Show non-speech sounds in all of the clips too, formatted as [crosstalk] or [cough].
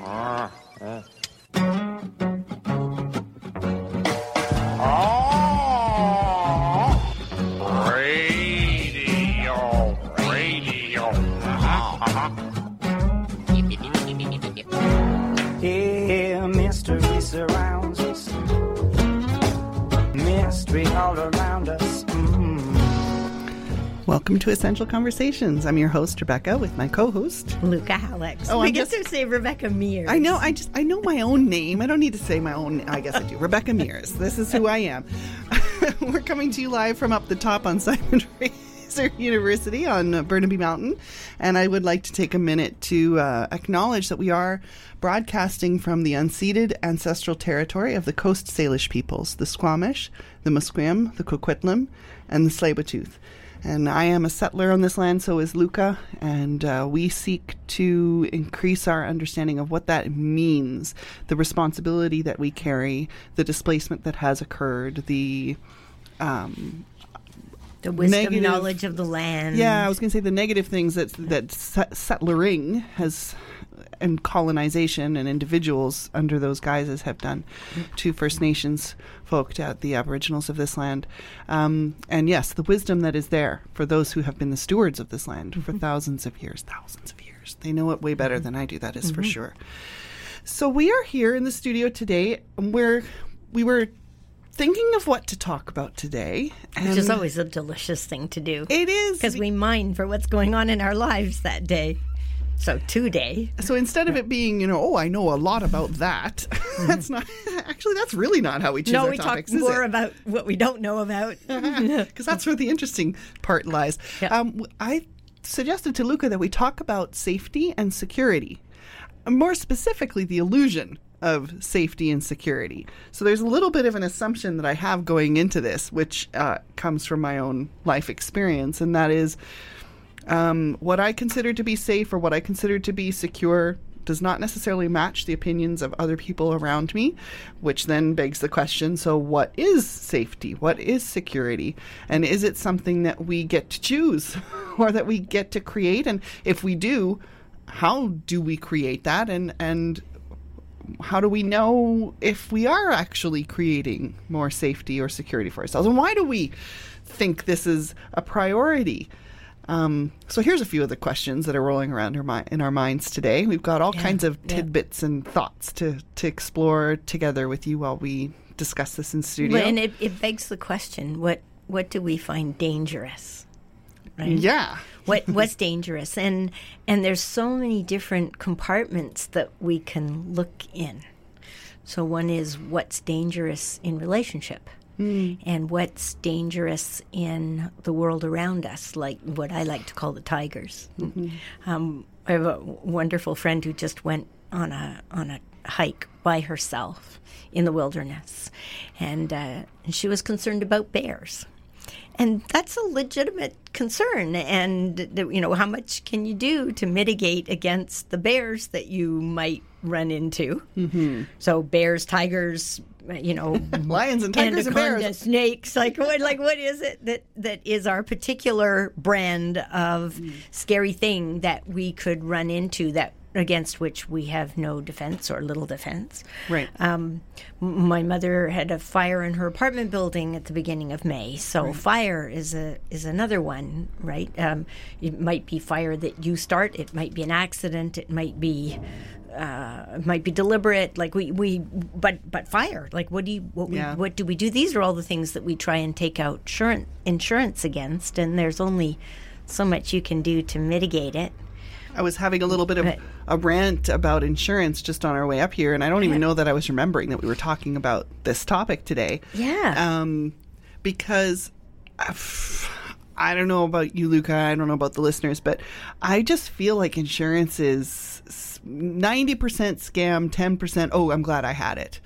อ๋อเออ Welcome to Essential Conversations. I'm your host Rebecca with my co-host. Luca Alex. Oh, we I'm get just- to say Rebecca Mears. I know. I just I know my own name. I don't need to say my own. I guess I do. Rebecca Mears. This is who I am. [laughs] We're coming to you live from up the top on [laughs] Simon Fraser University on Burnaby Mountain, and I would like to take a minute to uh, acknowledge that we are broadcasting from the unceded ancestral territory of the Coast Salish peoples, the Squamish, the Musqueam, the Coquitlam, and the Tsleil-Waututh. And I am a settler on this land, so is Luca, and uh, we seek to increase our understanding of what that means, the responsibility that we carry, the displacement that has occurred, the um, the wisdom, negative- knowledge of the land. yeah, I was going to say the negative things that that settlering has and colonization and individuals under those guises have done to First Nations folk, to the Aboriginals of this land, um, and yes, the wisdom that is there for those who have been the stewards of this land for mm-hmm. thousands of years, thousands of years. They know it way mm-hmm. better than I do. That is for mm-hmm. sure. So we are here in the studio today, um, where we were thinking of what to talk about today, which is always a delicious thing to do. it is Because we mine for what's going on in our lives that day. So today, So instead of it being, you know, oh, I know a lot about that, [laughs] that's not actually that's really not how we choose no, we talk more about what we don't know about. [laughs] because that's where the interesting part lies. Yeah. Um, I suggested to Luca that we talk about safety and security, more specifically, the illusion of safety and security. So there's a little bit of an assumption that I have going into this, which uh, comes from my own life experience, and that is um, what I consider to be safe or what I consider to be secure does not necessarily match the opinions of other people around me, which then begs the question so, what is safety? What is security? And is it something that we get to choose [laughs] or that we get to create? And if we do, how do we create that? And, and how do we know if we are actually creating more safety or security for ourselves? And why do we think this is a priority? Um, so here's a few of the questions that are rolling around our in our minds today. We've got all Yeah, kinds of yeah. tidbits and thoughts to, to explore together with you while we discuss this in studio. and it, it begs the question: what what do we find dangerous? Right? yeah. what [laughs] what's dangerous and and there's so many different compartments that we can look in so one is what's dangerous in relationship and what's dangerous in the world around us like what i like to call the tigers. Um, i have a wonderful friend who just went on a on a hike by herself in the wilderness and uh, and she was concerned about bears and that's a legitimate concern. And you know, how much can you do to mitigate against the bears that you might run into? Mm-hmm. So bears, tigers, you know, [laughs] Lions and tigers and bears. snakes. Like what? Like what is it that that is our particular brand of Mm. scary thing that we could run into that against which we have no defense or little defense? Right. Um, my mother had a fire in her apartment building at the beginning of May, so fire is a is another one, right? Um, it might be fire that you start. It might be an accident. It might be. Uh, might be deliberate, like we, we, but but fire, like what do you what we, Yeah. what do we do? These are all the things that we try and take out insurance insurance against, and there's only so much you can do to mitigate it. I was having a little bit of Right. A rant about insurance just on our way up here, and I don't even know that I was remembering that we were talking about this topic today. Yeah. Um, because I don't know about you, Luca. I don't know about the listeners, but I just feel like insurance is ninety percent scam, ten percent. Oh, I'm glad I had it.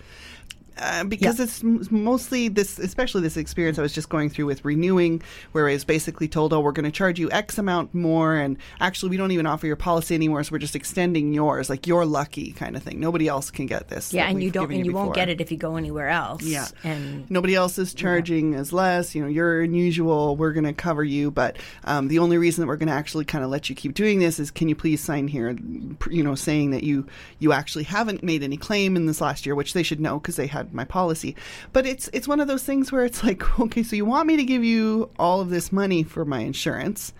Uh, because Yeah. it's mostly this, especially this experience I was just going through with renewing, where I was basically told, "Oh, we're going to charge you X amount more, and actually, we don't even offer your policy anymore, so we're just extending yours, like you're lucky, kind of thing. Nobody else can get this. Yeah, and you don't, and you won't get it if you go anywhere else. Yeah. and Nobody else is charging as less. You know, you're unusual. We're going to cover you, but um, the only reason that we're going to actually kind of let you keep doing this is, can you please sign here, you know, saying that you you actually haven't made any claim in this last year, which they should know because they had my policy. But it's it's one of those things where it's like, [laughs] okay, so you want me to give you all of this money for my insurance,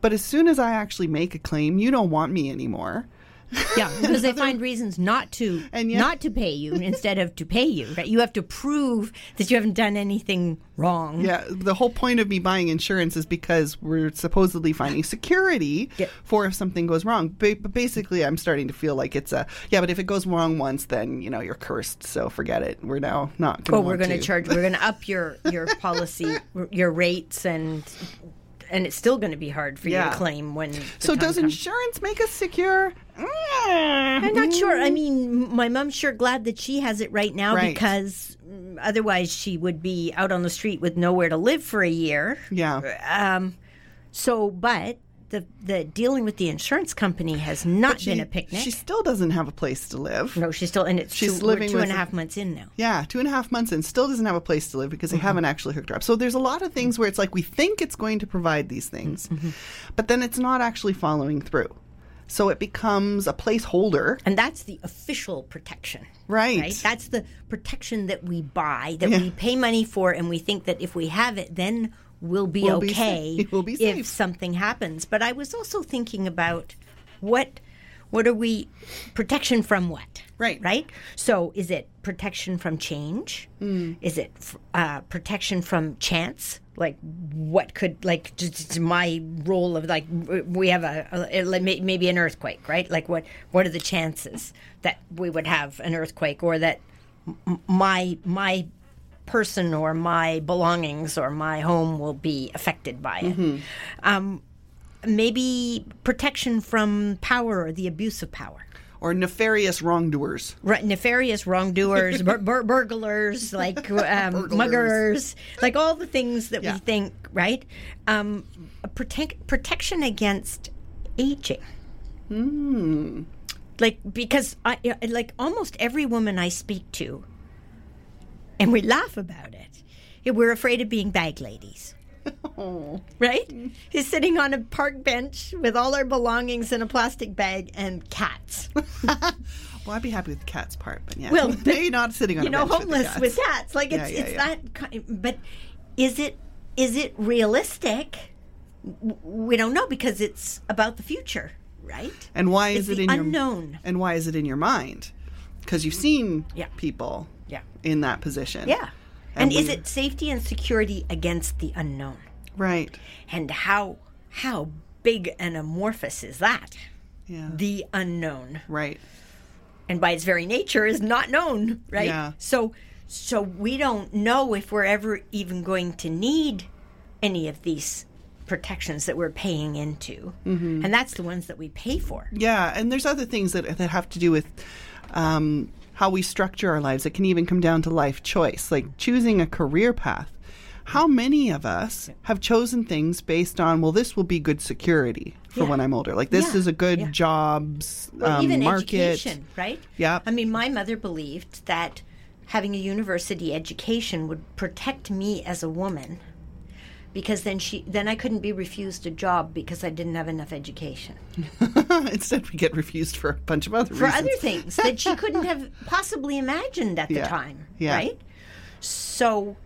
but as soon as I actually make a claim, you don't want me anymore. [laughs] Yeah, because they find reasons not to And yet- not to pay you instead of to pay you. Right? You have to prove that you haven't done anything wrong. Yeah, the whole point of me buying insurance is because we're supposedly finding security Yeah. for if something goes wrong. But basically, I'm starting to feel like it's a yeah. But if it goes wrong once, then you know you're cursed. So forget it. We're now not. Gonna Oh, we're going to to charge. We're going [laughs] to up your your policy, your rates, and and it's still going to be hard for you to claim when. the So does comes. insurance make us secure? I'm not sure. I mean, my mom's sure glad that she has it right now Right. because mm, otherwise she would be out on the street with nowhere to live for a year. Yeah. Um, so, but the the dealing with the insurance company has not She, been a picnic. she still doesn't have a place to live. no, she's still and it's She's two, living two and a half months in now. Yeah, two and a half months and still doesn't have a place to live because Mm-hmm. they haven't actually hooked her up. So there's a lot of things where it's like we think it's going to provide these things, Mm-hmm. but then it's not actually following through. So it becomes a placeholder. And that's the official protection. Right. That's the protection that we buy, that Yeah. we pay money for, and we think that if we have it, then we'll be We'll be okay [laughs] safe. We'll be if something happens. But I was also thinking about what what are we protection from what? Right. Right? So is it protection from change? Mm. Is it uh, protection from chance? Like what could like just my role of like we have a, a, a maybe an earthquake, right? Like what what are the chances that we would have an earthquake or that my my person or my belongings or my home will be affected by it. Um, maybe protection from power or the abuse of power. or nefarious wrongdoers. Right, nefarious wrongdoers, bur- bur- burglars, [laughs] like um, muggers, like all the things that Yeah. we think, right? Um, protect, protection against aging. Like because I like almost every woman I speak to, and we laugh about it. We're afraid of being bag ladies. [laughs] Right? He's sitting on a park bench with all our belongings in a plastic bag and cats. [laughs] Well, I'd be happy with the cat's part, but yeah, Well, [laughs] but, maybe not sitting on you a know bench with homeless with cats. Like it's Yeah, yeah, it's yeah. that kind but is it is it realistic we don't know because it's about the future right And why It's is it in unknown. your and why is it in your mind? Because you've seen Yeah. people in that position. yeah and, And is it safety and security against the unknown Right. and how how big and amorphous is that Yeah. the unknown right. and by its very nature is not known right Yeah. so so we don't know if we're ever even going to need any of these protections that we're paying into Mm-hmm. and that's the ones that we pay for Yeah, and there's other things that that have to do with um, how we structure our lives. It can even come down to life choice, like choosing a career path. How many of us have chosen things based on, well, this will be good security for Yeah. when I'm older. Like this Yeah, is a good yeah. jobs or um, even market. education right Yeah. i mean my mother believed that having a university education would protect me as a woman because then she then i couldn't be refused a job because i didn't have enough education [laughs] Instead, we get refused for a bunch of other for reasons. other things [laughs] that she couldn't have possibly imagined at the time Yeah. right so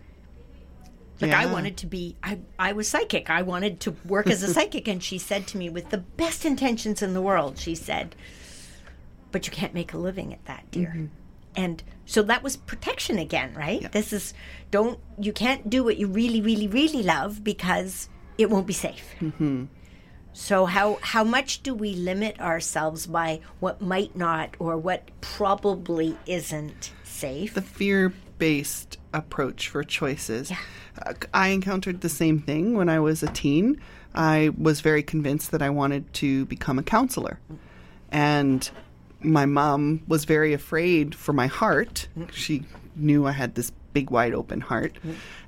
like i wanted to be I, I was psychic i wanted to work as a [laughs] psychic and she said to me with the best intentions in the world she said but you can't make a living at that dear Mm-hmm. And so that was protection again right this is don't you can't do what you really really really love because it won't be safe Mm-hmm. so how how much do we limit ourselves by what might not or what probably isn't safe? the fear based approach for choices. Uh, I encountered the same thing when I was a teen. I was very convinced that I wanted to become a counselor. And my mom was very afraid for my heart. She knew I had this big, wide open heart,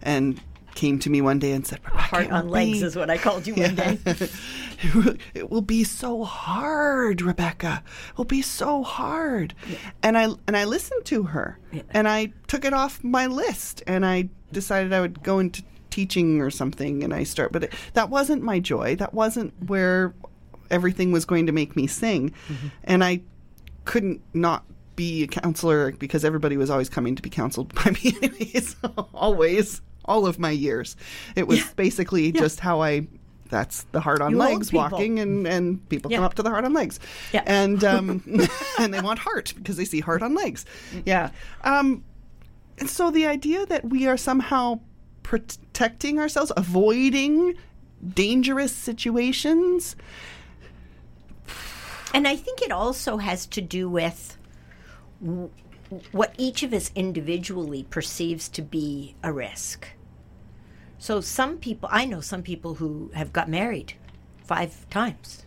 and came to me one day and said, Heart on will legs be- is what I called you one day. [laughs] it will- it will be so hard, Rebecca. It will be so hard. And I and I listened to her, and I took it off my list, and I decided I would go into teaching or something, and I start. But it, that wasn't my joy. That wasn't where everything was going to make me sing, mm-hmm. and I couldn't not be a counselor because everybody was always coming to be counseled [laughs] by me anyways always all of my years. It was basically just how i that's the heart on You legs walking and and people Yeah. come up to the heart on legs. Yeah. and [laughs] um [laughs] and they want heart because they see heart on legs. Yeah. Um and so the idea that we are somehow protecting ourselves avoiding dangerous situations And I think it also has to do with what each of us individually perceives to be a risk. So some people, I know some people who have got married five times.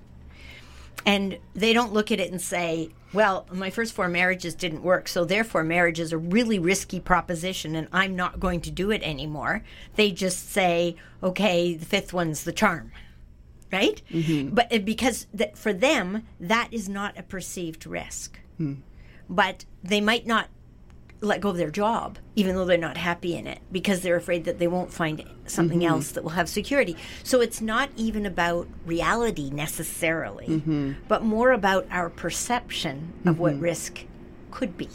And they don't look at it and say, well, my first four marriages didn't work, so therefore marriage is a really risky proposition and I'm not going to do it anymore. They just say, okay, the fifth one's the charm right? Mm-hmm. But uh, because th- for them, that is not a perceived risk. Hmm. But they might not let go of their job, even though they're not happy in it, because they're afraid that they won't find something mm-hmm. else that will have security. So it's not even about reality necessarily, mm-hmm. but more about our perception of what risk could be.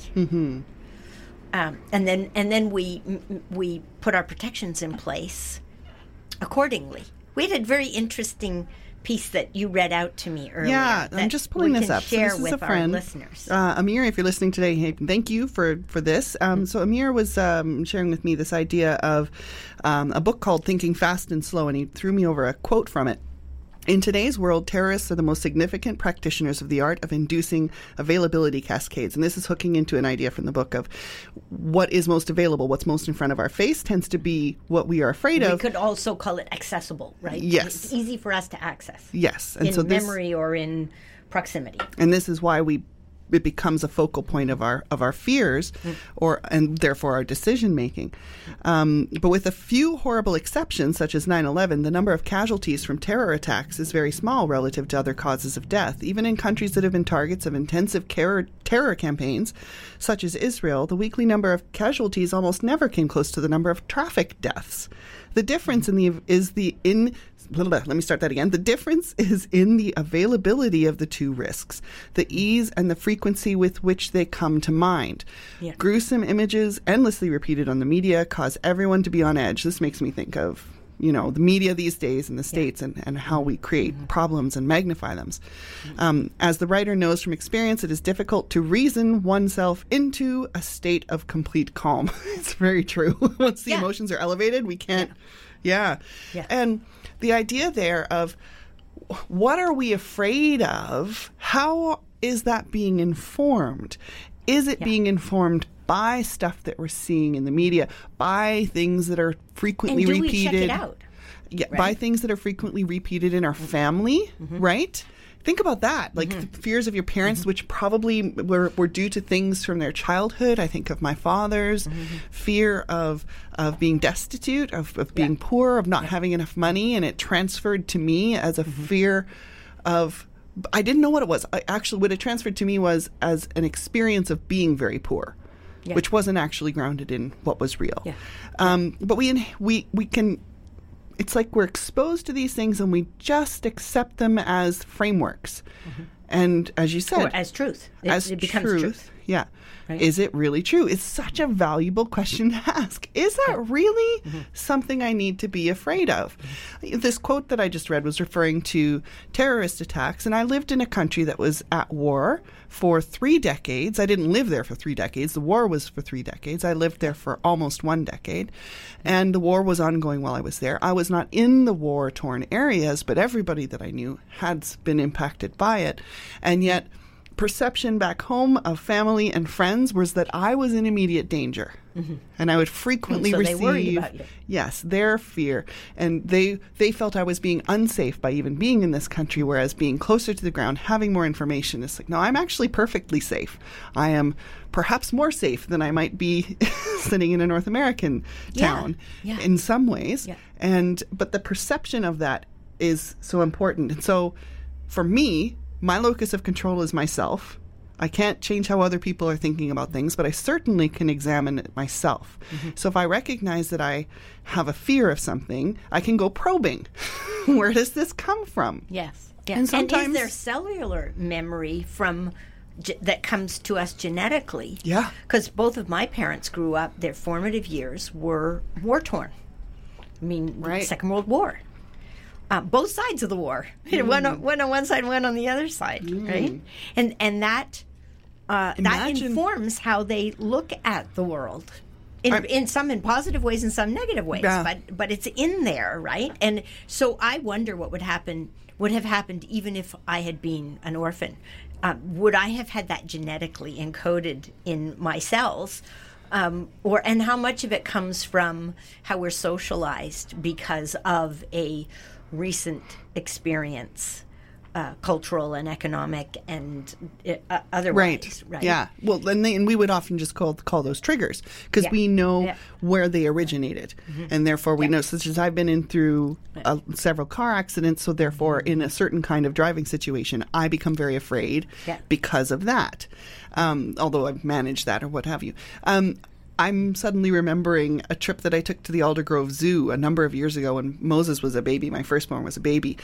Um, and then and then we we put our protections in place accordingly. We had a very interesting piece that you read out to me earlier. Yeah, I'm just pulling this up. So Share this is with a friend, our listeners. Uh, Amir, if you're listening today, hey, thank you for for this. Um, so Amir was um, sharing with me this idea of um, a book called Thinking Fast and Slow, and he threw me over a quote from it. In today's world, terrorists are the most significant practitioners of the art of inducing availability cascades. And this is hooking into an idea from the book of what is most available, what's most in front of our face tends to be what we are afraid we of. We could also call it accessible, right? Yes. It's easy for us to access yes. And in so this, memory or in proximity. and this is why we it becomes a focal point of our of our fears or and therefore our decision making. Um, but with a few horrible exceptions such as 9-11 the number of casualties from terror attacks is very small relative to other causes of death. Even in countries that have been targets of intensive terror, terror campaigns such as israel the weekly number of casualties almost never came close to the number of traffic deaths the difference in the is the in let me start that again. The difference [laughs] is in the availability of the two risks, the ease and the frequency with which they come to mind. Yeah. Gruesome images, endlessly repeated on the media, cause everyone to be on edge. This makes me think of you know the media these days in the states and, and how we create problems and magnify them um, as the writer knows from experience it is difficult to reason oneself into a state of complete calm [laughs] it's very true [laughs] once the Yeah. emotions are elevated we can't yeah. Yeah. And the idea there of what are we afraid of? How is that being informed? Is it being informed by stuff that we're seeing in the media, by things that are frequently And do repeated? we check it out? Yeah, by right? things that are frequently repeated in our mm-hmm. family, mm-hmm. right? Think about that. Like mm-hmm. the fears of your parents, which probably were, were due to things from their childhood. I think of my father's fear of of being destitute, of, of being poor, of not having enough money, and it transferred to me as a fear of. I didn't know what it was. I actually, what it transferred to me was as an experience of being very poor, Yeah. which wasn't actually grounded in what was real. Yeah. Um, but we we we can it's like we're exposed to these things and we just accept them as frameworks. And as you said, Mm-hmm. Or as truth. It, as it becomes truth, truth. Yeah. Right? Is it really true? It's such a valuable question to ask. Is that really Mm-hmm. something I need to be afraid of? This quote that I just read was referring to terrorist attacks, and I lived in a country that was at war for three decades. I didn't live there for three decades. The war was for three decades. I lived there for almost one decade, and the war was ongoing while I was there. I was not in the war torn areas, but everybody that I knew had been impacted by it. And yet, perception back home of family and friends was that I was in immediate danger. And I would frequently Mm-hmm. So receive worried about you. yes, their fear and they they felt I was being unsafe by even being in this country whereas being closer to the ground, having more information is like no, I'm actually perfectly safe. I am perhaps more safe than I might be [laughs] sitting in a North American Yeah, town yeah. in some ways. Yeah. And but the perception of that is so important. And so for me, my locus of control is myself. I can't change how other people are thinking about things, but I certainly can examine it myself. Mm-hmm. So if I recognize that I have a fear of something, I can go probing. [laughs] Where does this come from? Yes. Yeah. And And, sometimes- is there cellular memory from ge- that comes to us genetically? Yeah. Because both of my parents grew up; their formative years were war torn. I mean, Right. Second World War. Uh, both sides of the war. [laughs] one, on, one on one side, one on the other side, right? And and that uh, that informs how they look at the world. In, I'm- in some in positive ways and some negative ways, Yeah. but but it's in there, right? And so I wonder what would happen would have happened even if I had been an orphan. Um, would I have had that genetically encoded in my cells? Um, or and how much of it comes from how we're socialized because of a recent experience, uh, cultural and economic and uh, otherwise, right? Yeah. Well, and, they, and we would often just call call those triggers because Yeah. we know Yeah. Mm-hmm. where they originated, and therefore we know. Such as I've been in through uh, several car accidents, so therefore in a certain kind of driving situation, I become very afraid Yeah. because of that. Um, although I've managed that or what have you. Um, I'm suddenly remembering a trip that I took to the Aldergrove Zoo a number of years ago when Moses was a baby. My firstborn was a baby.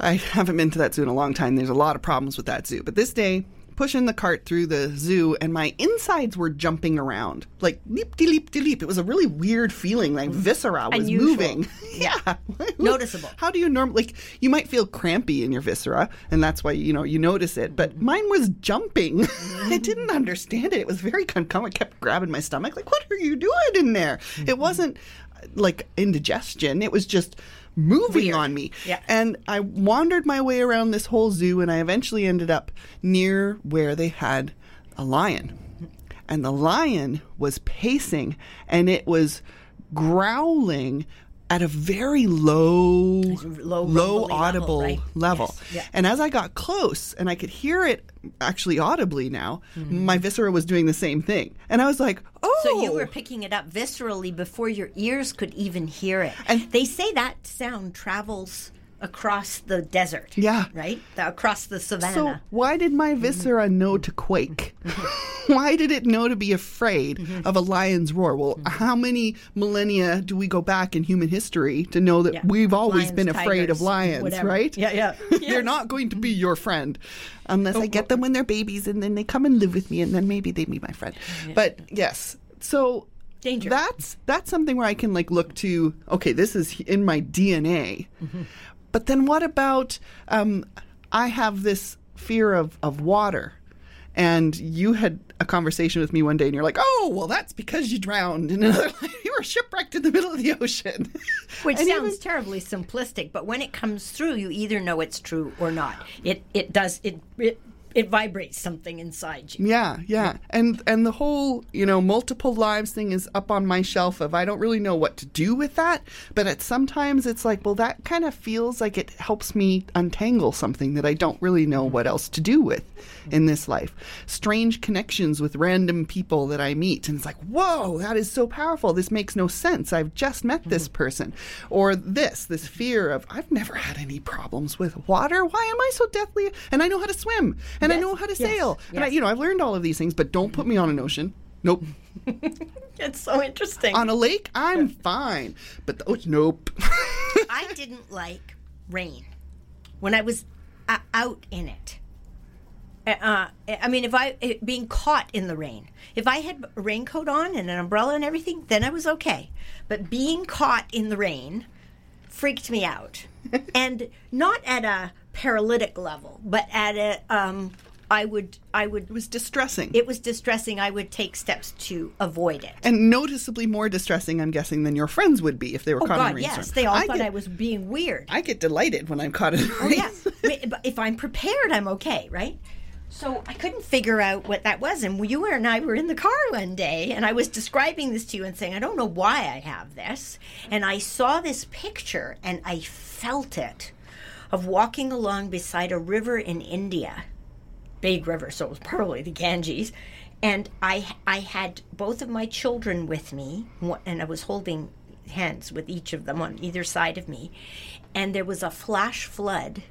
I haven't been to that zoo in a long time. There's a lot of problems with that zoo. But this day, pushing the cart through the zoo, and my insides were jumping around like leap de leap de leap. It was a really weird feeling, like viscera was Unusual. moving. [laughs] yeah, Noticeable. How do you norm like you might feel crampy in your viscera, and that's why you know you notice it. But mine was jumping. [laughs] I didn't understand it. It was very uncomfortable. I kept grabbing my stomach, like, "What are you doing in there?" It wasn't uh, like indigestion. It was just moving Weird. on me. Yeah. And I wandered my way around this whole zoo and I eventually ended up near where they had a lion. And the lion was pacing and it was growling at a very low, Low low rumbly level, audible right? level. Yes, yeah. And as I got close and I could hear it actually audibly now, my viscera was doing the same thing. And I was like, oh. Mm-hmm. So you were picking it up viscerally before your ears could even hear it. And- they say that sound travels across the desert. Yeah. Right? The- across the savannah. So why did my mm-hmm. viscera know to quake? [laughs] why did it know to be afraid mm-hmm. of a lion's roar? Well, mm-hmm. how many millennia do we go back in human history to know that Yeah. we've always Lions, been afraid of lions, whatever. right? Yeah, yeah. [laughs] they're not going to be your friend unless I oh, get them when they're babies and then they come and live with me and then maybe they be my friend. But yes. So Danger. that's that's something where I can like look to okay, this is in my DNA. But then what about um, I have this fear of, of water. And you had a conversation with me one day and you're like, oh, well, that's because you drowned in another life. [laughs] You were shipwrecked in the middle of the ocean. [laughs] Which And sounds even- terribly simplistic, but when it comes through, you either know it's true or not. It it does it it, it vibrates something inside you. Yeah, yeah. And and the whole, you know, multiple lives thing is up on my shelf of I don't really know what to do with that, but at sometimes it's like, well that kind of feels like it helps me untangle something that I don't really know what else to do with in this life. Strange connections with random people that I meet and it's like, "Whoa, that is so powerful. This makes no sense. I've just met this mm-hmm. person." Or this, this fear of I've never had any problems with water. Why am I so deathly and I know how to swim and I know how to yes, sail. And I, you know, I've learned all of these things, but don't put me on an ocean. Nope. [laughs] It's so interesting. on a lake, I'm fine. But the ocean, nope. [laughs] I didn't like rain when I was uh, out in it. Uh, I mean, if I uh, being caught in the rain, if I had a raincoat on and an umbrella and everything, then I was okay. But being caught in the rain freaked me out, [laughs] and not at a paralytic level, but at a um, I would I would it was distressing. it was distressing. I would take steps to avoid it. and noticeably more distressing, I'm guessing, than your friends would be if they were Oh caught in a God, rainstorm. yes, they all thought get, I was being weird. I get delighted when I'm caught in a Oh yeah, rainstorm. [laughs] But if I'm prepared, I'm okay, right? So I couldn't figure out what that was. And you and I were in the car one day, and I was describing this to you and saying, I don't know why I have this. And I saw this picture, and I felt it of walking along beside a river in India, big river, so it was probably the Ganges. And I, I had both of my children with me, and I was holding hands with each of them on either side of me. And there was a flash flood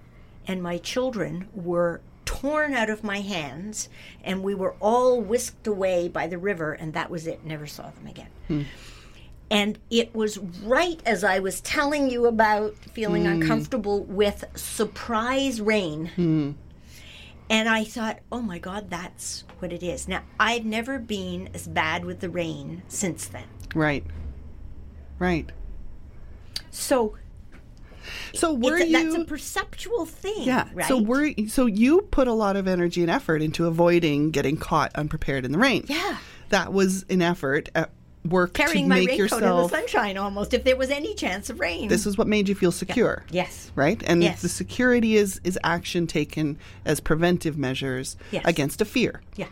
and my children were torn out of my hands and we were all whisked away by the river and that was it never saw them again hmm. And it was right as i was telling you about feeling hmm. uncomfortable with surprise rain hmm. and i thought oh my god that's what it is now i've never been as bad with the rain since then Right. Right. so So were you that's a perceptual thing Yeah. right So were so you put a lot of energy and effort into avoiding getting caught unprepared in the rain. Yeah. That was an effort at work carrying to my raincoat yourself in the sunshine almost if there was any chance of rain. this is what made you feel secure. yes. Right? And Yes. the security is is action taken as preventive measures Yes. against a fear. Yeah.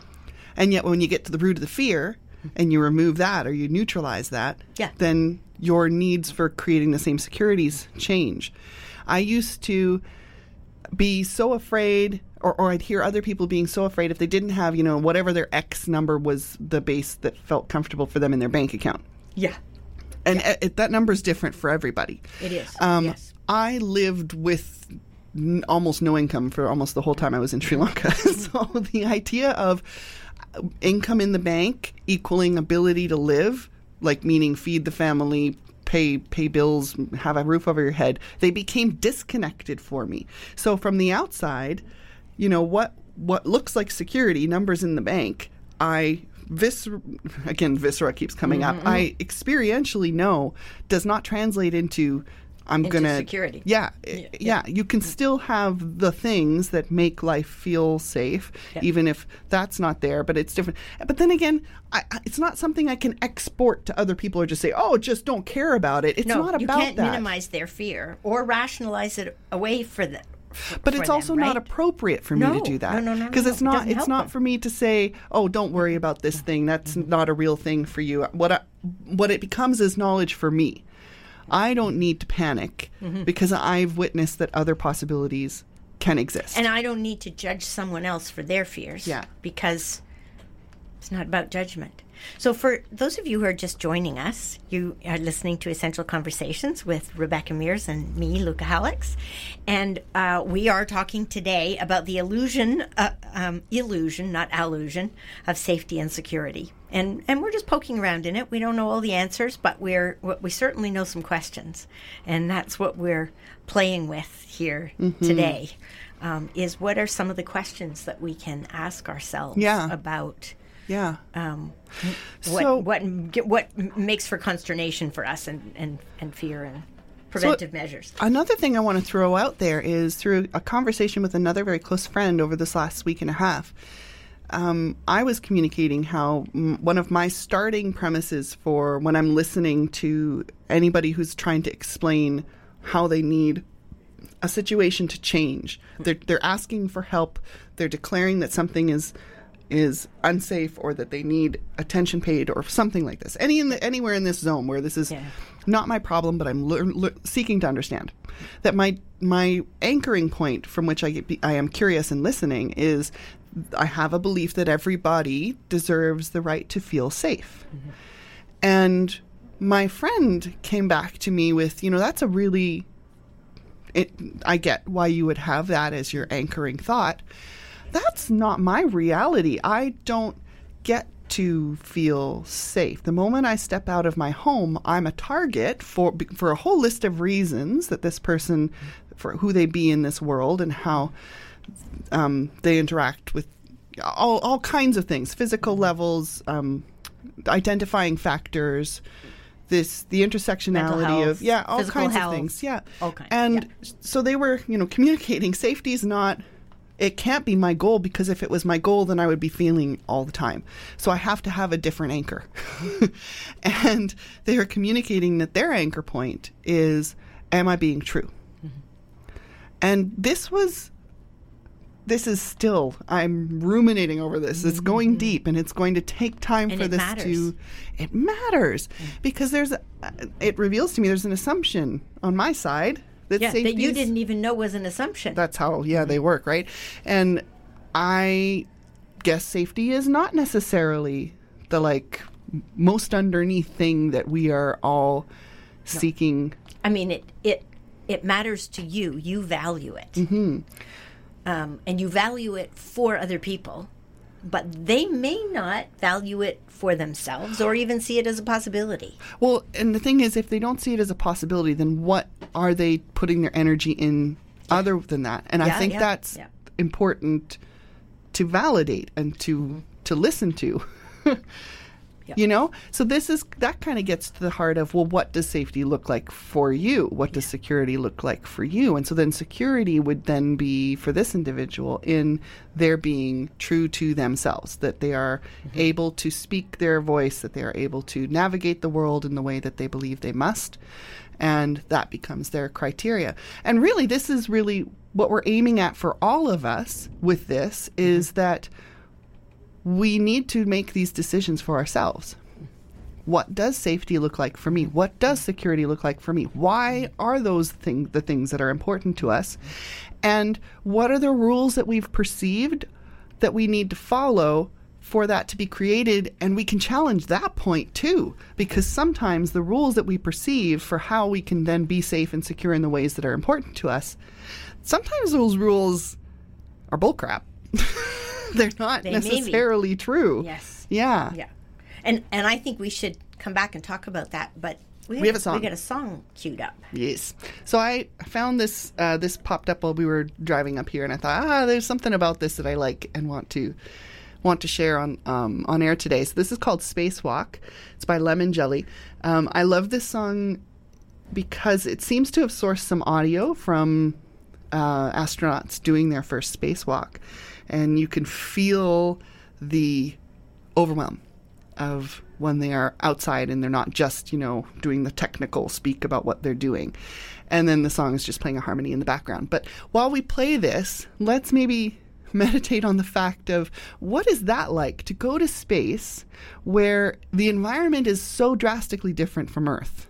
And yet when you get to the root of the fear and you remove that or you neutralize that, Yeah. then your needs for creating the same securities change. I used to be so afraid or, or I'd hear other people being so afraid if they didn't have, you know, whatever their X number was the base that felt comfortable for them in their bank account. Yeah. And it, that number is different for everybody. It is, Um, yes. I lived with n- almost no income for almost the whole time I was in [laughs] Sri Lanka. so the idea of uh, income in the bank equaling ability to live, like meaning feed the family, pay pay bills, have a roof over your head, they became disconnected for me. So from the outside, you know what what looks like security, numbers in the bank, I vis again viscera keeps coming up. Mm-hmm. I experientially know does not translate into I'm Into gonna security. Yeah, yeah, eh, yeah. You can mm. still have the things that make life feel safe, Yeah. even if that's not there. But it's different. But then again, I, I- it's not something I can export to other people or just say, "Oh, just don't care about it." It's no, not about you can't that. minimize their fear or rationalize it away for them. But it's also not appropriate for me No, to do that no, no, no, because no, it's it not doesn't it's not them. for me to say oh don't worry about this thing that's not a real thing for you what I, what it becomes is knowledge for me i don't need to panic Mm-hmm. because i've witnessed that other possibilities can exist And I don't need to judge someone else for their fears. Yeah. Because it's not about judgment. So, for those of you who are just joining us, you are listening to Essential Conversations with Rebecca Mears and me, Luca Hallex. And uh, we are talking today about the illusion, uh, um, illusion, not allusion, of safety and security. And, and we're just poking around in it. We don't know all the answers, but we're what we certainly know some questions, and that's what we're playing with here today. Um, is what are some of the questions that we can ask ourselves Yeah. about yeah um, what So- what what makes for consternation for us and and, and fear and preventive measures. Another thing I want to throw out there is through a conversation with another very close friend over this last week and a half. Um, I was communicating how mm, one of my starting premises for when I'm listening to anybody who's trying to explain how they need a situation to change. They're they're asking for help. They're declaring that something is is unsafe or that they need attention paid or something like this. Any in the, anywhere in this zone where this is Yeah. not my problem, but I'm seeking to understand that my my anchoring point from which I get, I am curious and listening is I have a belief that everybody deserves the right to feel safe. Mm-hmm. And my friend came back to me with, you know, that's a really it, I get why you would have that as your anchoring thought. That's not my reality. I don't get to feel safe. The moment I step out of my home, I'm a target for for a whole list of reasons that this person for who they be in this world and how um, they interact with all, all kinds of things, physical levels, um, identifying factors, this the intersectionality health, of yeah, all kinds health, of things, yeah, all kinds, And yeah. so they were, you know, communicating. Safety is not. It can't be my goal because if it was my goal, then I would be feeling all the time. So I have to have a different anchor. [laughs] and they are communicating that their anchor point is, "Am I being true?" And this was this is still I'm ruminating over this. It's going deep and it's going to take time Mm-hmm. And for this matters. to it matters because there's a, it reveals to me there's an assumption on my side that Yeah, that you didn't even know was an assumption. that's how yeah they work right and i guess safety is not necessarily the like most underneath thing that we are all seeking I mean, it it it matters to you. You value it, mm-hmm. um, and you value it for other people, but they may not value it for themselves or even see it as a possibility. well and the thing is if they don't see it as a possibility then what are they putting their energy in other than that and i think yeah, that's yeah. important to validate and to to listen to [laughs] you know? So this is that kind of gets to the heart of well what does safety look like for you? What does security look like for you? And so then security would then be for this individual in their being true to themselves that they are mm-hmm. able to speak their voice that they are able to navigate the world in the way that they believe they must and that becomes their criteria. And really this is really what we're aiming at for all of us with this mm-hmm. is that we need to make these decisions for ourselves. What does safety look like for me? What does security look like for me? Why are those thing, the things that are important to us? And what are the rules that we've perceived that we need to follow for that to be created? And we can challenge that point too, because sometimes the rules that we perceive for how we can then be safe and secure in the ways that are important to us, sometimes those rules are bullcrap. [laughs] [laughs] They're not They necessarily true. Yes. Yeah. Yeah, and and I think we should come back and talk about that. But we, We have a song. We got a song queued up. Yes. So I found this. Uh, this popped up while we were driving up here, and I thought, ah, there's something about this that I like and want to want to share on um, on air today. So this is called Spacewalk. It's by Lemon Jelly. Um, I love this song because it seems to have sourced some audio from uh, astronauts doing their first spacewalk, and you can feel the overwhelm of when they are outside and they're not just you know doing the technical speak about what they're doing and then the song is just playing a harmony in the background but while we play this let's maybe [laughs] meditate on the fact of what is that like to go to space where the environment is so drastically different from earth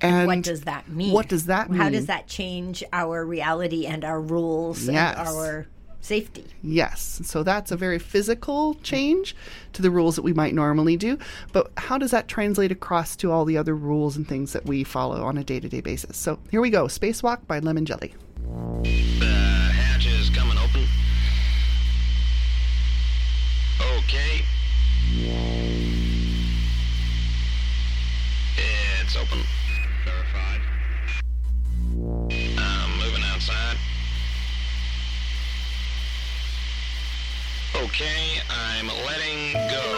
and what does that mean? what does that mean? How does that change our reality and our rules Yes. and our safety? Yes. So that's a very physical change to the rules that we might normally do. But how does that translate across to all the other rules and things that we follow on a day to day basis? So here we go Spacewalk by Lemon Jelly. The hatch is coming open. Okay. Okay, I'm letting go.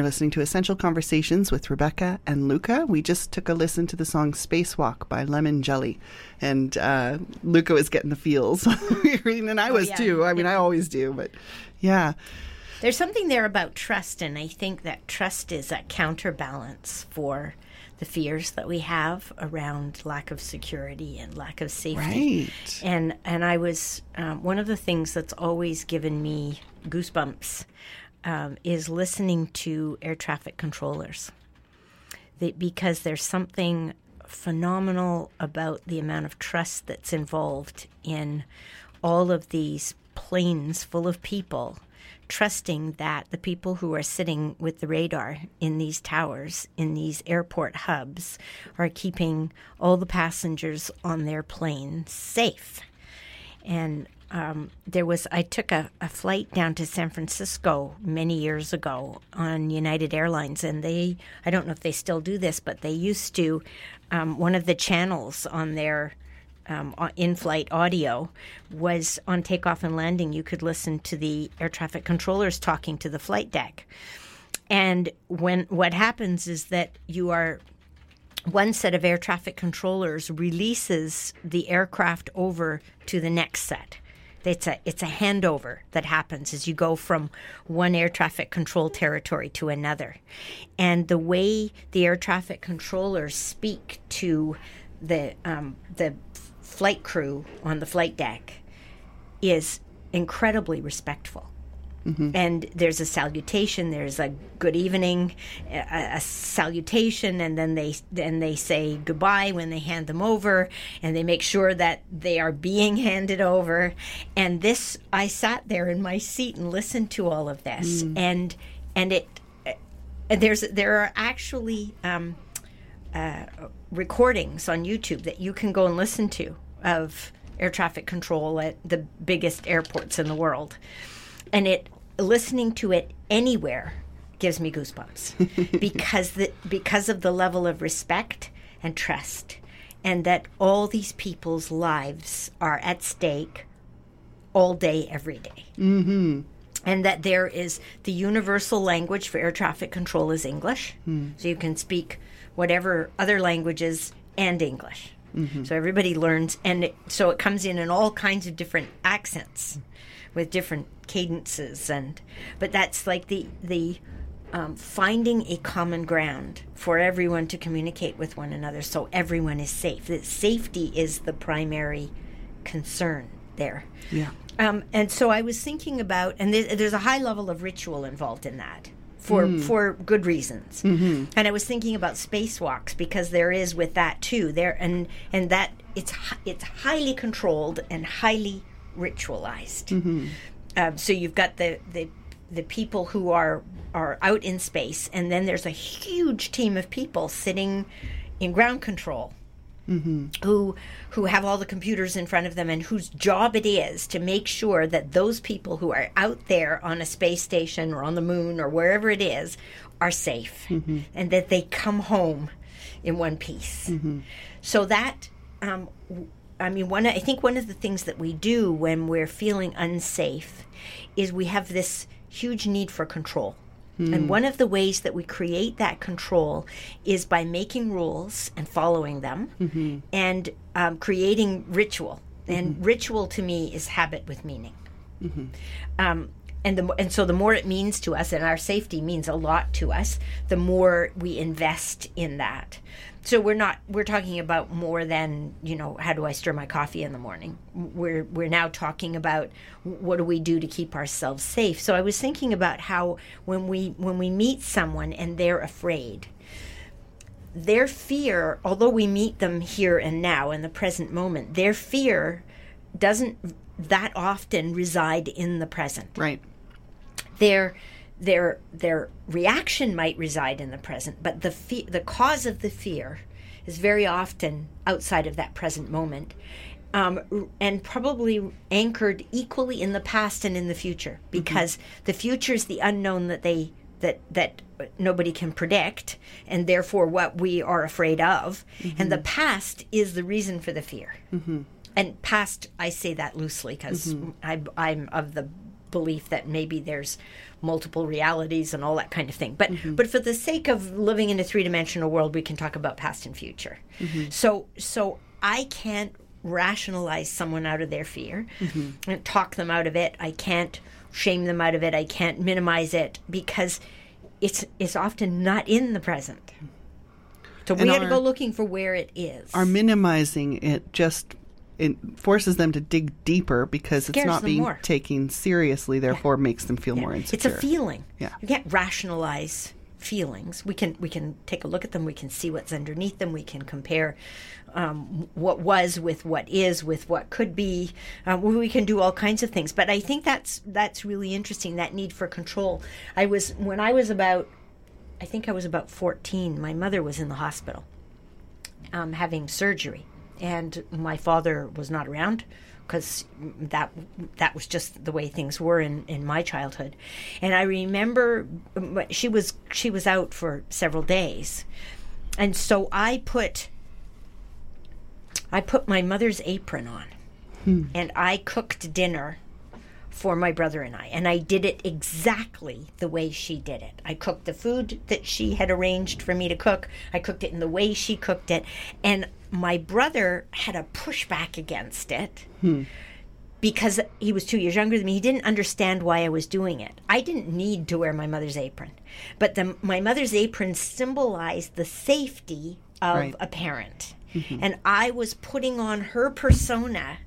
You're listening to Essential Conversations with Rebecca and Luca. We just took a listen to the song Spacewalk by Lemon Jelly. And uh, Luca was getting the feels. [laughs] and I was yeah. too. I mean, I always do, but yeah. There's something there about trust, and I think that trust is a counterbalance for the fears that we have around lack of security and lack of safety. Right. And and I was um, one of the things that's always given me goosebumps um, is listening to air traffic controllers, they, because there's something phenomenal about the amount of trust that's involved in all of these planes full of people trusting that the people who are sitting with the radar in these towers, in these airport hubs, are keeping all the passengers on their plane safe. And um, there was, I took a, a flight down to San Francisco many years ago on United Airlines, and they, I don't know if they still do this, but they used to, um, one of the channels on their um, in flight audio was on takeoff and landing. You could listen to the air traffic controllers talking to the flight deck. And when what happens is that you are one set of air traffic controllers releases the aircraft over to the next set. It's a it's a handover that happens as you go from one air traffic control territory to another, and the way the air traffic controllers speak to the um, the flight crew on the flight deck is incredibly respectful. And there's a salutation. There's a good evening, a, a salutation, and then they then they say goodbye when they hand them over, and they make sure that they are being [laughs] handed over. And this, I sat there in my seat and listened to all of this, and and it there's there are actually um, uh, recordings on YouTube that you can go and listen to of air traffic control at the biggest airports in the world, and it listening to it anywhere gives me goosebumps. [laughs] Because the because of the level of respect and trust, and that all these people's lives are at stake all day, every day. Mm-hmm. And that there is the universal language for air traffic control is English. Hmm. So you can speak whatever other languages and English. Mm-hmm. So everybody learns, and it, so it comes in in all kinds of different accents with different cadences, and but that's like the the um, finding a common ground for everyone to communicate with one another, so everyone is safe. That safety is the primary concern there. Yeah. Um, and so I was thinking about, and there's, there's a high level of ritual involved in that for for good reasons. Mm-hmm. And I was thinking about spacewalks because there is with that too. There and and that it's it's highly controlled and highly ritualized. Um, so you've got the the the people who are are out in space, and then there's a huge team of people sitting in ground control who who have all the computers in front of them and whose job it is to make sure that those people who are out there on a space station or on the moon or wherever it is are safe and that they come home in one piece. So that um, I mean one I think one of the things that we do when we're feeling unsafe is we have this huge need for control. And one of the ways that we create that control is by making rules and following them and um, creating ritual. And ritual to me is habit with meaning. Um, and the and so the more it means to us, and our safety means a lot to us, the more we invest in that. So we're not we're talking about more than you know how do I stir my coffee in the morning. We're we're now talking about what do we do to keep ourselves safe. So I was thinking about how when we when we meet someone and they're afraid, their fear, although we meet them here and now in the present moment, their fear doesn't that often reside in the present. Right. Their their their reaction might reside in the present, but the fe- the cause of the fear is very often outside of that present moment. Um, and probably anchored equally in the past and in the future mm-hmm. because the future is the unknown that they that that nobody can predict and therefore what we are afraid of and the mm-hmm. past is the reason for the fear. Mm-hmm. And past i say that loosely because I i'm of the belief that maybe there's multiple realities and all that kind of thing. But mm-hmm. but for the sake of living in a three dimensional world, we can talk about past and future. Mm-hmm. So so I can't rationalize someone out of their fear mm-hmm. and talk them out of it. I can't shame them out of it. I can't minimize it because it's it's often not in the present. So we got to go looking for where it is. Are minimizing it just it forces them to dig deeper because it's not being more. taken seriously, therefore makes them feel Yeah. more insecure. It's a feeling. Yeah. You can't rationalize feelings. We can we can take a look at them. We can see what's underneath them. We can compare um, what was with what is with what could be. Um, we can do all kinds of things. But I think that's that's really interesting. That need for control. I was when I was about, I think I was about fourteen. My mother was in the hospital um, having surgery, and my father was not around because that that was just the way things were in, in my childhood. And I remember she was she was out for several days, and so I put I put my mother's apron on, hmm. and I cooked dinner for my brother and I. And I did it exactly the way she did it. I cooked the food that she had arranged for me to cook, I cooked it in the way she cooked it. And my brother had a pushback against it. Hmm. Because he was two years younger than me, he didn't understand why I was doing it. I didn't need to wear my mother's apron, but the, my mother's apron symbolized the safety of Right. a parent. Mm-hmm. And I was putting on her persona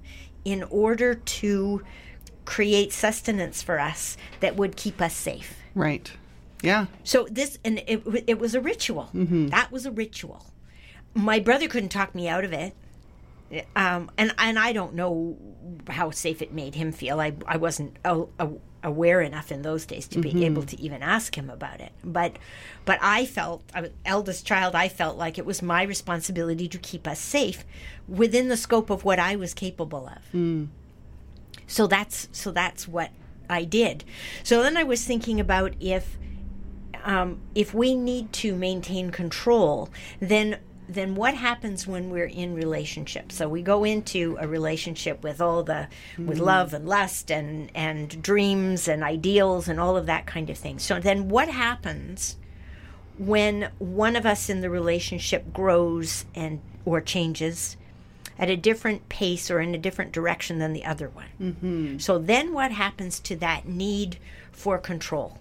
in order to create sustenance for us that would keep us safe. right. Yeah. So this, and it, it was a ritual. Mm-hmm. That was a ritual. My brother couldn't talk me out of it. Um, and, and I don't know how safe it made him feel. I, I wasn't a, a, aware enough in those days to be able to even ask him about it. But, but I felt, I was eldest child, I felt like it was my responsibility to keep us safe within the scope of what I was capable of. So that's so that's what I did. So then I was thinking about if um, if we need to maintain control, then then what happens when we're in relationship So we go into a relationship with all the with love and lust and and dreams and ideals and all of that kind of thing. So then what happens when one of us in the relationship grows and or changes at a different pace or in a different direction than the other one? Mm-hmm. So then what happens to that need for control?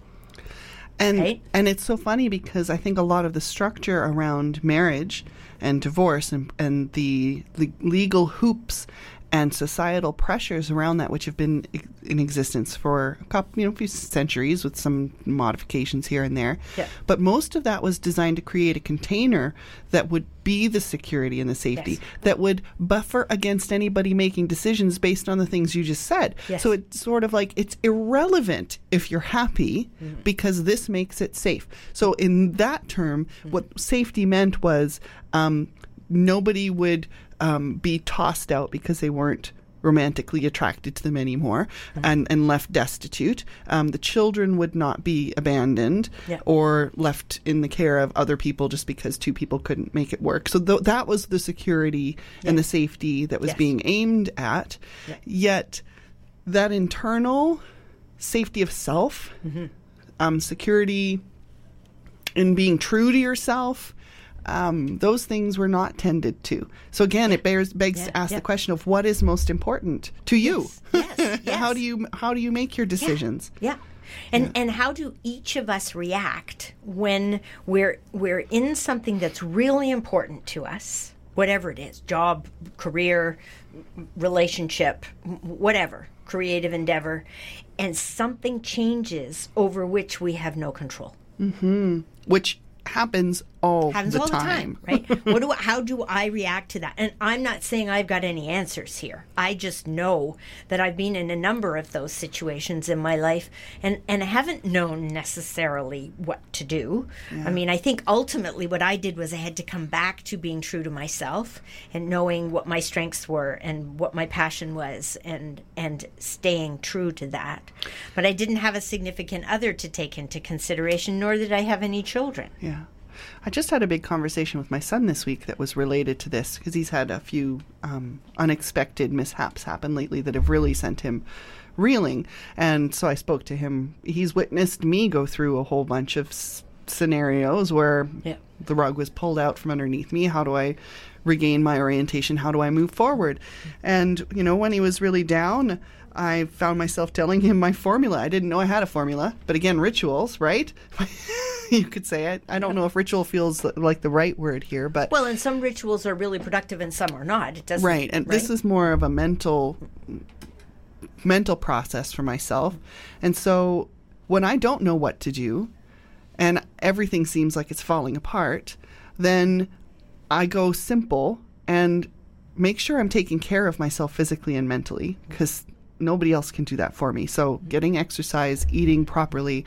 And Right? and it's so funny because I think a lot of the structure around marriage and divorce and and the le- legal hoops and societal pressures around that, which have been in existence for a couple, you know, a few centuries with some modifications here and there. Yeah. But most of that was designed to create a container that would be the security and the safety Yes. that would buffer against anybody making decisions based on the things you just said. Yes. So it's sort of like it's irrelevant if you're happy because this makes it safe. So in that term, what safety meant was um, nobody would um, be tossed out because they weren't romantically attracted to them anymore and, and left destitute. Um, the children would not be abandoned Yeah. or left in the care of other people just because two people couldn't make it work. So th- that was the security and the safety that was Yes. being aimed at. Yet that internal safety of self, Mm-hmm. um, security in being true to yourself, um, those things were not tended to. So again, it bears begs Yeah, to ask yeah. the question of what is most important to you. [laughs] Yes, yes, how do you how do you make your decisions? Yeah. And and how do each of us react when we're we're in something that's really important to us, whatever it is, job, career, relationship, whatever, creative endeavor, and something changes over which we have no control. Hmm. Which happens all happens the all time. the time, right? [laughs] what do how do I react to that? And I'm not saying I've got any answers here. I just know that I've been in a number of those situations in my life, and and I haven't known necessarily what to do. I mean, I think ultimately what I did was I had to come back to being true to myself and knowing what my strengths were and what my passion was, and and staying true to that. But I didn't have a significant other to take into consideration, nor did I have any children. Yeah. I just had a big conversation with my son this week that was related to this because he's had a few um, unexpected mishaps happen lately that have really sent him reeling. And so I spoke to him. He's witnessed me go through a whole bunch of s- scenarios where Yeah. the rug was pulled out from underneath me. How do I regain my orientation? How do I move forward? And, you know, when he was really down, I found myself telling him my formula. I didn't know I had a formula, but again, rituals, right? [laughs] you could say it. I don't know if ritual feels like the right word here, but Well, and some rituals are really productive and some are not. It doesn't. right. And this is more of a mental mental process for myself. And so when I don't know what to do and everything seems like it's falling apart, then I go simple and make sure I'm taking care of myself physically and mentally because nobody else can do that for me. So mm-hmm. getting exercise, eating properly,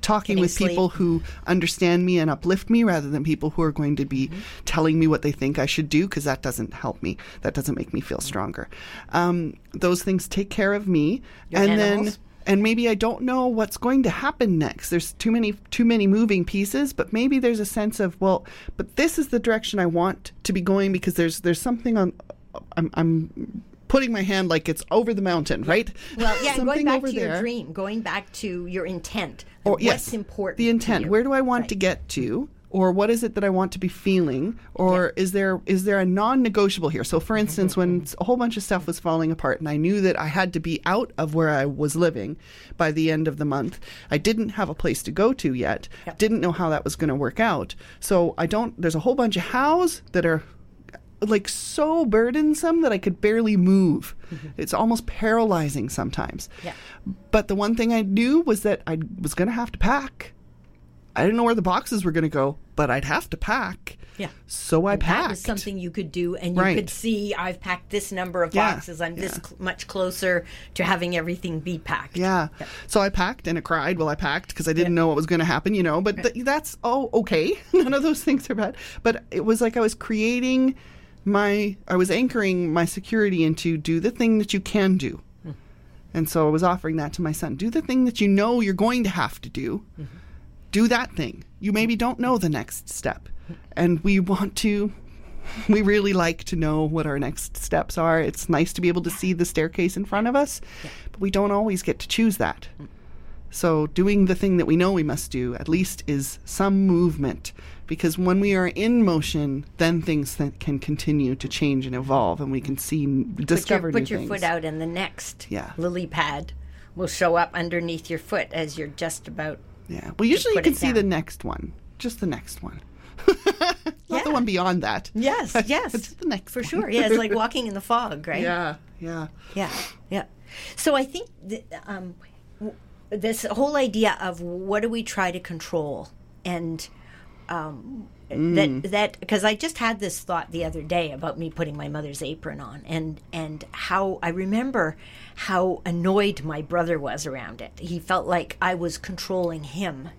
talking Getting with sleep. people who understand me and uplift me rather than people who are going to be mm-hmm. telling me what they think I should do because that doesn't help me. That doesn't make me feel mm-hmm. stronger. Um, those things take care of me, Your and animals? then and maybe I don't know what's going to happen next. There's too many too many moving pieces, but maybe there's a sense of well, but this is the direction I want to be going because there's there's something on. I'm, I'm putting my hand like it's over the mountain, right? Well, yeah, going back over to your dream, going back to your intent. Or what's yes, important? The intent. Where do I want Right. to get to? Or what is it that I want to be feeling? Or is there is there a non-negotiable here? So, for instance, when mm-hmm, mm-hmm. a whole bunch of stuff was falling apart, and I knew that I had to be out of where I was living by the end of the month, I didn't have a place to go to yet. Yep. Didn't know how that was going to work out. So I don't. There's a whole bunch of hows that are like so burdensome that I could barely move. Mm-hmm. It's almost paralyzing sometimes. Yeah. But the one thing I knew was that I was going to have to pack. I didn't know where the boxes were going to go, but I'd have to pack. Yeah. So I packed. That was something you could do, and you Right. could see I've packed this number of Yeah, boxes. I'm this cl- much closer to having everything be packed. Yeah. So I packed and I cried while I packed because I didn't know what was going to happen, you know. But th- that's oh okay. [laughs] None of those things are bad. But it was like I was creating my, I was anchoring my security into do the thing that you can do. Hmm. And so I was offering that to my son. Do the thing that you know you're going to have to do. Hmm. Do that thing. You maybe don't know the next step. Hmm. And we want to [laughs] we really like to know what our next steps are. It's nice to be able to see the staircase in front of us, but we don't always get to choose that. So, doing the thing that we know we must do at least is some movement. Because when we are in motion, then things th- can continue to change and evolve, and we can see, Put discover your, new put your things. foot out, and the next Yeah. lily pad will show up underneath your foot as you're just about. Yeah. Well, usually you put can see the next one, just the next one, [laughs] not the one beyond that. Yes, [laughs] yes, It's the next for one. sure. Yeah, it's like [laughs] walking in the fog, right? Yeah. Yeah. Yeah, yeah. So I think that, um, w- this whole idea of what do we try to control, and um, mm. that that because I just had this thought the other day about me putting my mother's apron on, and and how I remember how annoyed my brother was around it. He felt like I was controlling him.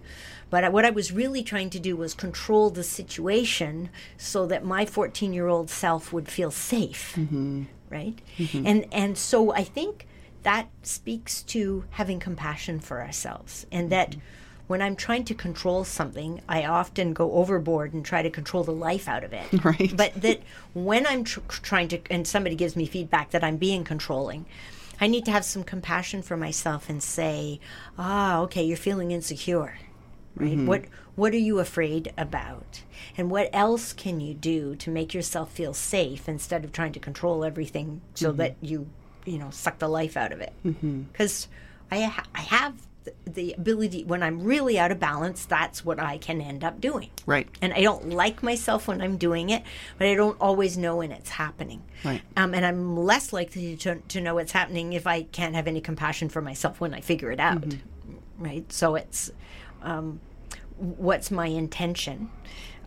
But I- what I was really trying to do was control the situation so that my 14 year old self would feel safe. Mm-hmm. Right? Mm-hmm. And and so i think that speaks to having compassion for ourselves and that mm-hmm. When i'm trying to control something i often go overboard and try to control the life out of it. [laughs] Right. but that when i'm tr- trying to and somebody gives me feedback that i'm being controlling i need to have some compassion for myself and say ah okay you're feeling insecure. Right? Mm-hmm. What what are you afraid about? And what else can you do to make yourself feel safe instead of trying to control everything so mm-hmm. that you you know suck the life out of it? Mm-hmm. Because I, ha- I have the ability when i'm really out of balance that's what i can end up doing. Right. and i don't like myself when i'm doing it but i don't always know when it's happening. Right. um, and i'm less likely to, to know what's happening if i can't have any compassion for myself when i figure it out. Right? So it's um, what's my intention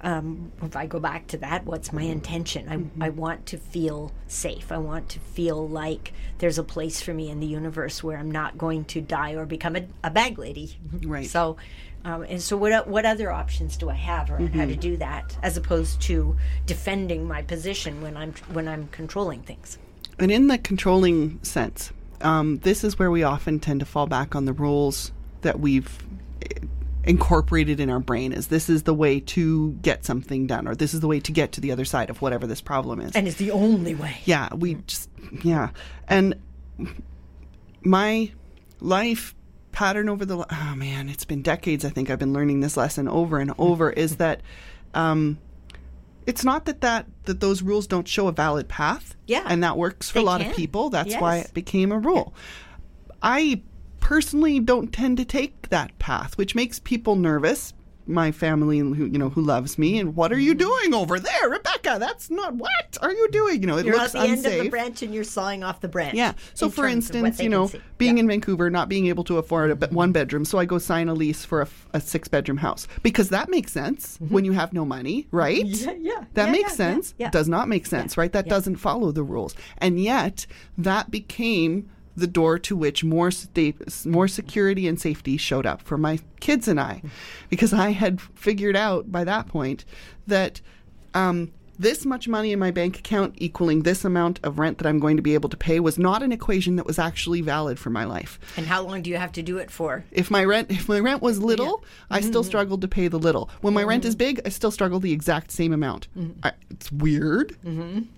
um, if I go back to that, what's my intention? I, I want to feel safe. I want to feel like there's a place for me in the universe where I'm not going to die or become a, a bag lady. [laughs] Right. So, um, and so what what other options do I have around how to do that, as opposed to defending my position when I'm when I'm controlling things? And in the controlling sense, um, this is where we often tend to fall back on the rules that we've incorporated in our brain is this is the way to get something done or this is the way to get to the other side of whatever this problem is. And it's the only way. yeah, we just yeah. And my life pattern over the oh man, it's been decades. I think I've been learning this lesson over and over. [laughs] is that um, it's not that that that those rules don't show a valid path. Yeah. and that works for They a lot can. of people. That's why it became a rule. I personally don't tend to take that path, which makes people nervous. My family, who you know, who loves me, and what are you doing over there, Rebecca? That's not what are you doing? You know, it You're looks at the unsafe. end of the branch and you're sawing off the branch. Yeah. So, in for terms of what instance, you know, being Yeah. in Vancouver, not being able to afford a be- one bedroom, so I go sign a lease for a, f- a six bedroom house because that makes sense when you have no money, right? Mm-hmm. [laughs] Yeah, yeah. That Yeah, makes yeah, sense. yeah. Does not make sense, right? That doesn't follow the rules, and yet that became the door to which more more security and safety showed up for my kids and I, because I had figured out by that point that. Um, this much money in my bank account equaling this amount of rent that I'm going to be able to pay was not an equation that was actually valid for my life. And how long do you have to do it for? If my rent if my rent was little, I Mm-hmm. still struggled to pay the little. When my rent is big, I still struggle the exact same amount. Mm-hmm. I, it's weird,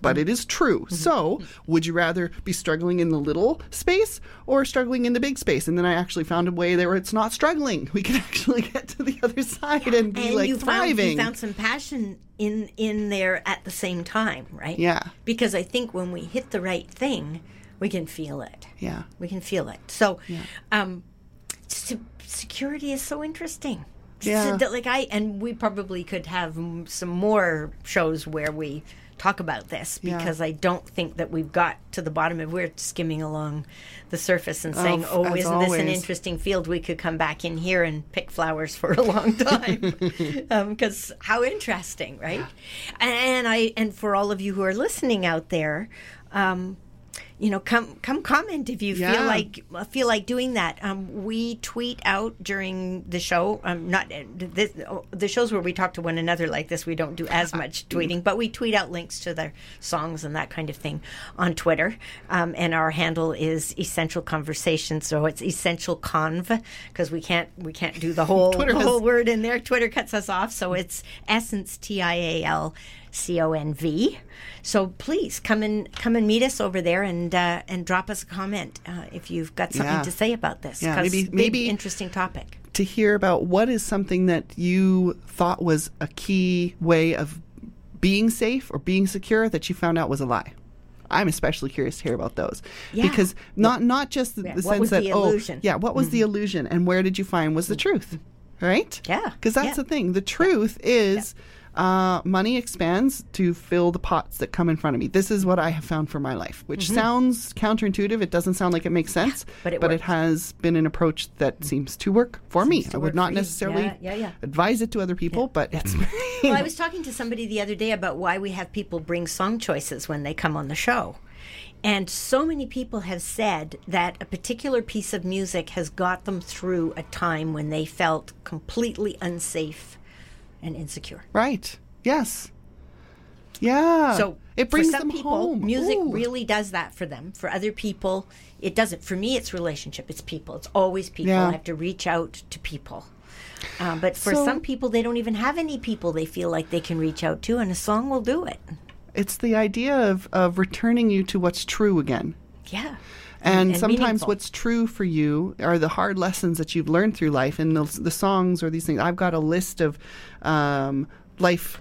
but it is true. So, would you rather be struggling in the little space or struggling in the big space? And then I actually found a way there it's not struggling. [laughs] We can actually get to the other side and be and like you found thriving. you found some passion in in there at the same time, right? Yeah. Because I think when we hit the right thing, we can feel it. yeah. We can feel it. So, um, se- security is so interesting. Yeah. So like I and we probably could have some more shows where we talk about this Yeah. because I don't think that we've got to the bottom of we're skimming along the surface and saying, f- "Oh, isn't this an interesting field? We could come back in here and pick flowers for a long [laughs] time." Because how interesting, right? And I and for all of you who are listening out there. Um, you know, come come comment if you Yeah. feel like feel like doing that. Um, we tweet out during the show. Um, not this, the shows where we talk to one another like this. We don't do as [laughs] much tweeting, but we tweet out links to their songs and that kind of thing on Twitter. Um, and our handle is Essential Conversation, so it's Essential Conv because we can't we can't do the [laughs] whole Twitter the has- whole word in there. Twitter cuts us off, so it's Essence T I A L C O N V. So please come and come and meet us over there and uh, and drop us a comment uh, if you've got something Yeah. to say about this. Yeah, maybe- maybe- interesting topic. to hear about what is something that you thought was a key way of being safe or being secure that you found out was a lie. I'm especially curious to hear about those Yeah. because not not just the, Yeah, the what sense was that the oh illusion? Mm-hmm. yeah what was the illusion and where did you find was the truth right Yeah, because that's yeah. the thing the truth is uh, money expands to fill the pots that come in front of me. This is what I have found for my life which sounds counterintuitive. It doesn't sound like it makes sense Mm-hmm. but it but it has been an approach that seems to work for me. I would not necessarily Yeah, yeah, yeah. advise it to other people but it's [laughs] Well, I was talking to somebody the other day about why we have people bring song choices when they come on the show. And so many people have said that a particular piece of music has got them through a time when they felt completely unsafe and insecure. Right. Yes. Yeah. So it brings for some them people, home. music Ooh. really does that for them. For other people, it doesn't. For me, it's relationship. It's people. It's always people. Yeah. I have to reach out to people. Um, but for So- some people, they don't even have any people they feel like they can reach out to, and a song will do it. It's the idea of, of returning you to what's true again. Yeah. And, and sometimes meaningful. what's true for you are the hard lessons that you've learned through life and the, the songs or these things. I've got a list of um, life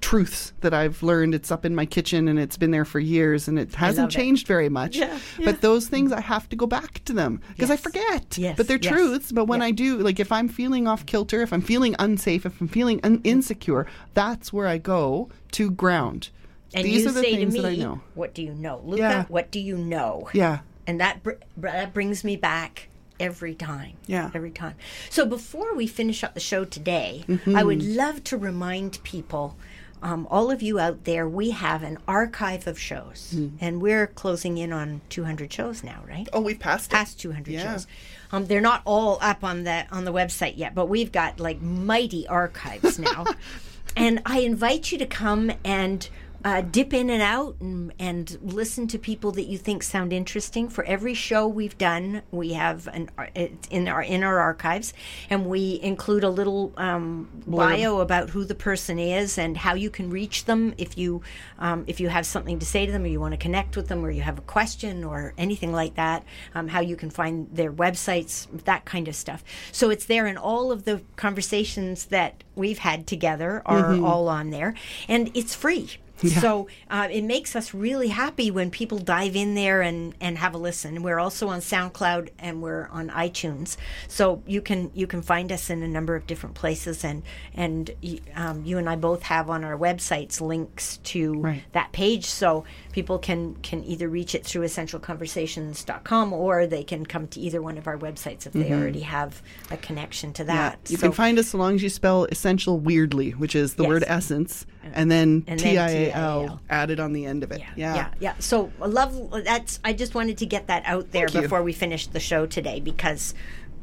truths that I've learned. It's up in my kitchen and it's been there for years and it hasn't love it. changed very much. Yeah, yeah. But those things I have to go back to them because I forget. Yes, But they're yes. truths. But when Yeah. I do, like if I'm feeling off kilter, if I'm feeling unsafe, if I'm feeling un- insecure, that's where I go to ground. And These you are the say things to that I me, know. "What do you know, Luca? Yeah. What do you know?" Yeah. and that br- that brings me back every time. Yeah. every time. So before we finish up the show today, Mm-hmm. I would love to remind people. Um, all of you out there, we have an archive of shows, Mm. and we're closing in on 200 shows now, right? Oh, we've passed it. past 200 Yeah. shows. Um, they're not all up on the on the website yet, but we've got like mighty archives now. [laughs] and I invite you to come and uh, dip in and out and, and listen to people that you think sound interesting. For every show we've done, we have an it's in our in our archives, and we include a little um, bio about who the person is and how you can reach them if you um, if you have something to say to them or you want to connect with them or you have a question or anything like that. Um, how you can find their websites, that kind of stuff. So it's there, and all of the conversations that we've had together are all on there, and it's free. So uh, it makes us really happy when people dive in there and, and have a listen. We're also on SoundCloud and we're on iTunes, so you can you can find us in a number of different places. And and um, you and I both have on our websites links to Right. that page, so people can can either reach it through essentialconversations.com or they can come to either one of our websites if they already have a connection to Mm-hmm. Yeah, that. you So- can find us as long as you spell essential weirdly, which is the Yes. word essence, and then And T I A TIAL. Added on the end of it. Yeah, yeah, yeah. So love that's. I just wanted to get that out there Thank you. before we finish the show today because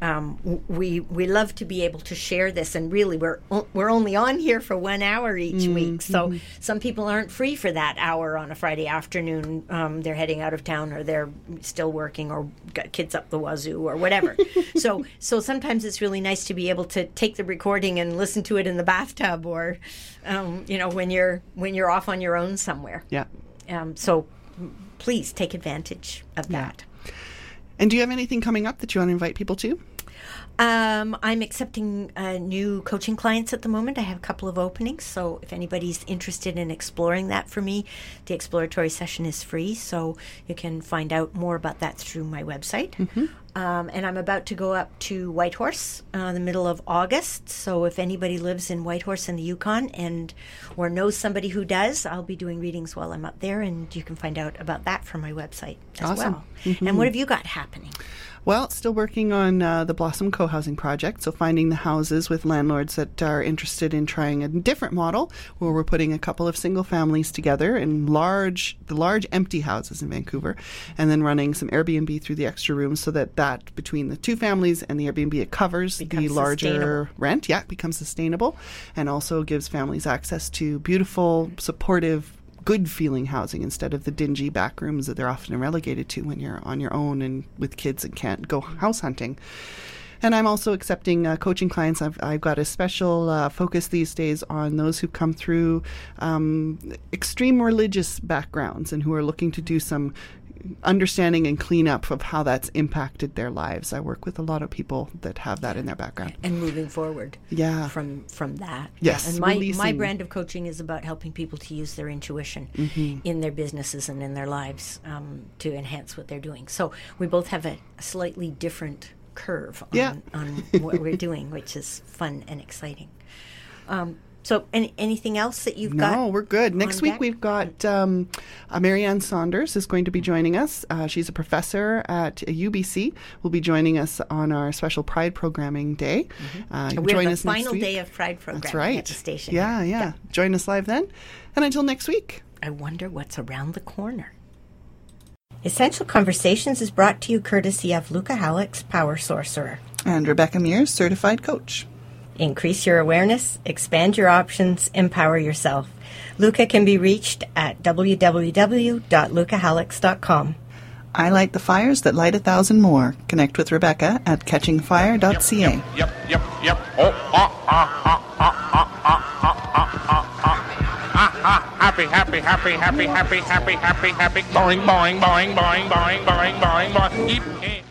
um, we we love to be able to share this. And really, we're o- we're only on here for one hour each Mm, week, so mm-hmm. some people aren't free for that hour on a Friday afternoon. Um, they're heading out of town, or they're still working, or got kids up the wazoo, or whatever. [laughs] so so sometimes it's really nice to be able to take the recording and listen to it in the bathtub, or um, you know when you're when you're off on your own somewhere. Yeah. Um, so please take advantage of that. And do you have anything coming up that you want to invite people to? Um, I'm accepting uh, new coaching clients at the moment. I have a couple of openings, so if anybody's interested in exploring that for me, the exploratory session is free, so you can find out more about that through my website. Um, and I'm about to go up to Whitehorse uh, the middle of August. So if anybody lives in Whitehorse in the Yukon and or knows somebody who does, I'll be doing readings while I'm up there, and you can find out about that from my website as Awesome. well. And what have you got happening? Well, still working on uh, the Blossom Co housing project. So, finding the houses with landlords that are interested in trying a different model where we're putting a couple of single families together in large, the large empty houses in Vancouver, and then running some Airbnb through the extra rooms so that that between the two families and the Airbnb, it covers the larger rent. Yeah, it becomes sustainable and also gives families access to beautiful, supportive, good feeling housing instead of the dingy back rooms that they're often relegated to when you're on your own and with kids and can't go house hunting. And I'm also accepting uh, coaching clients. I've, I've got a special uh, focus these days on those who come through um, extreme religious backgrounds and who are looking to do some understanding and cleanup of how that's impacted their lives. I work with a lot of people that have that in their background. and moving forward Yeah. from from that Yes, and my my brand of coaching is about helping people to use their intuition Mm-hmm. in their businesses and in their lives um, to enhance what they're doing so we both have a, a slightly different curve on, Yeah. on what we're doing which is fun and exciting um, so any, anything else that you've got No, we're good. Next week deck? we've got um, uh, Marianne Saunders is going to be joining us. Uh, she's a professor at UBC. Will be joining us on our special Pride Programming Day. Uh, we're join the us final day of Pride programming That's right. at the station Yeah, yeah, Join us live then. And until next week. I wonder what's around the corner. Essential Conversations is brought to you courtesy of Luca Hallex Power Sorcerer. And Rebecca Mears, certified coach. Increase your awareness, expand your options, empower yourself. Luca can be reached at www.lucahallex.com. I light the fires that light a thousand more. Connect with Rebecca at catchingfire.ca. Yep, yep, yep. Oh, ah, ah, ah, ah, ah, ah, ah, ah, ah, ah. Ah, ah, happy, happy, happy, happy, happy, happy, happy, happy. Boing, boing, boing, boing, boing, boing, boing, boing. Eep, eh.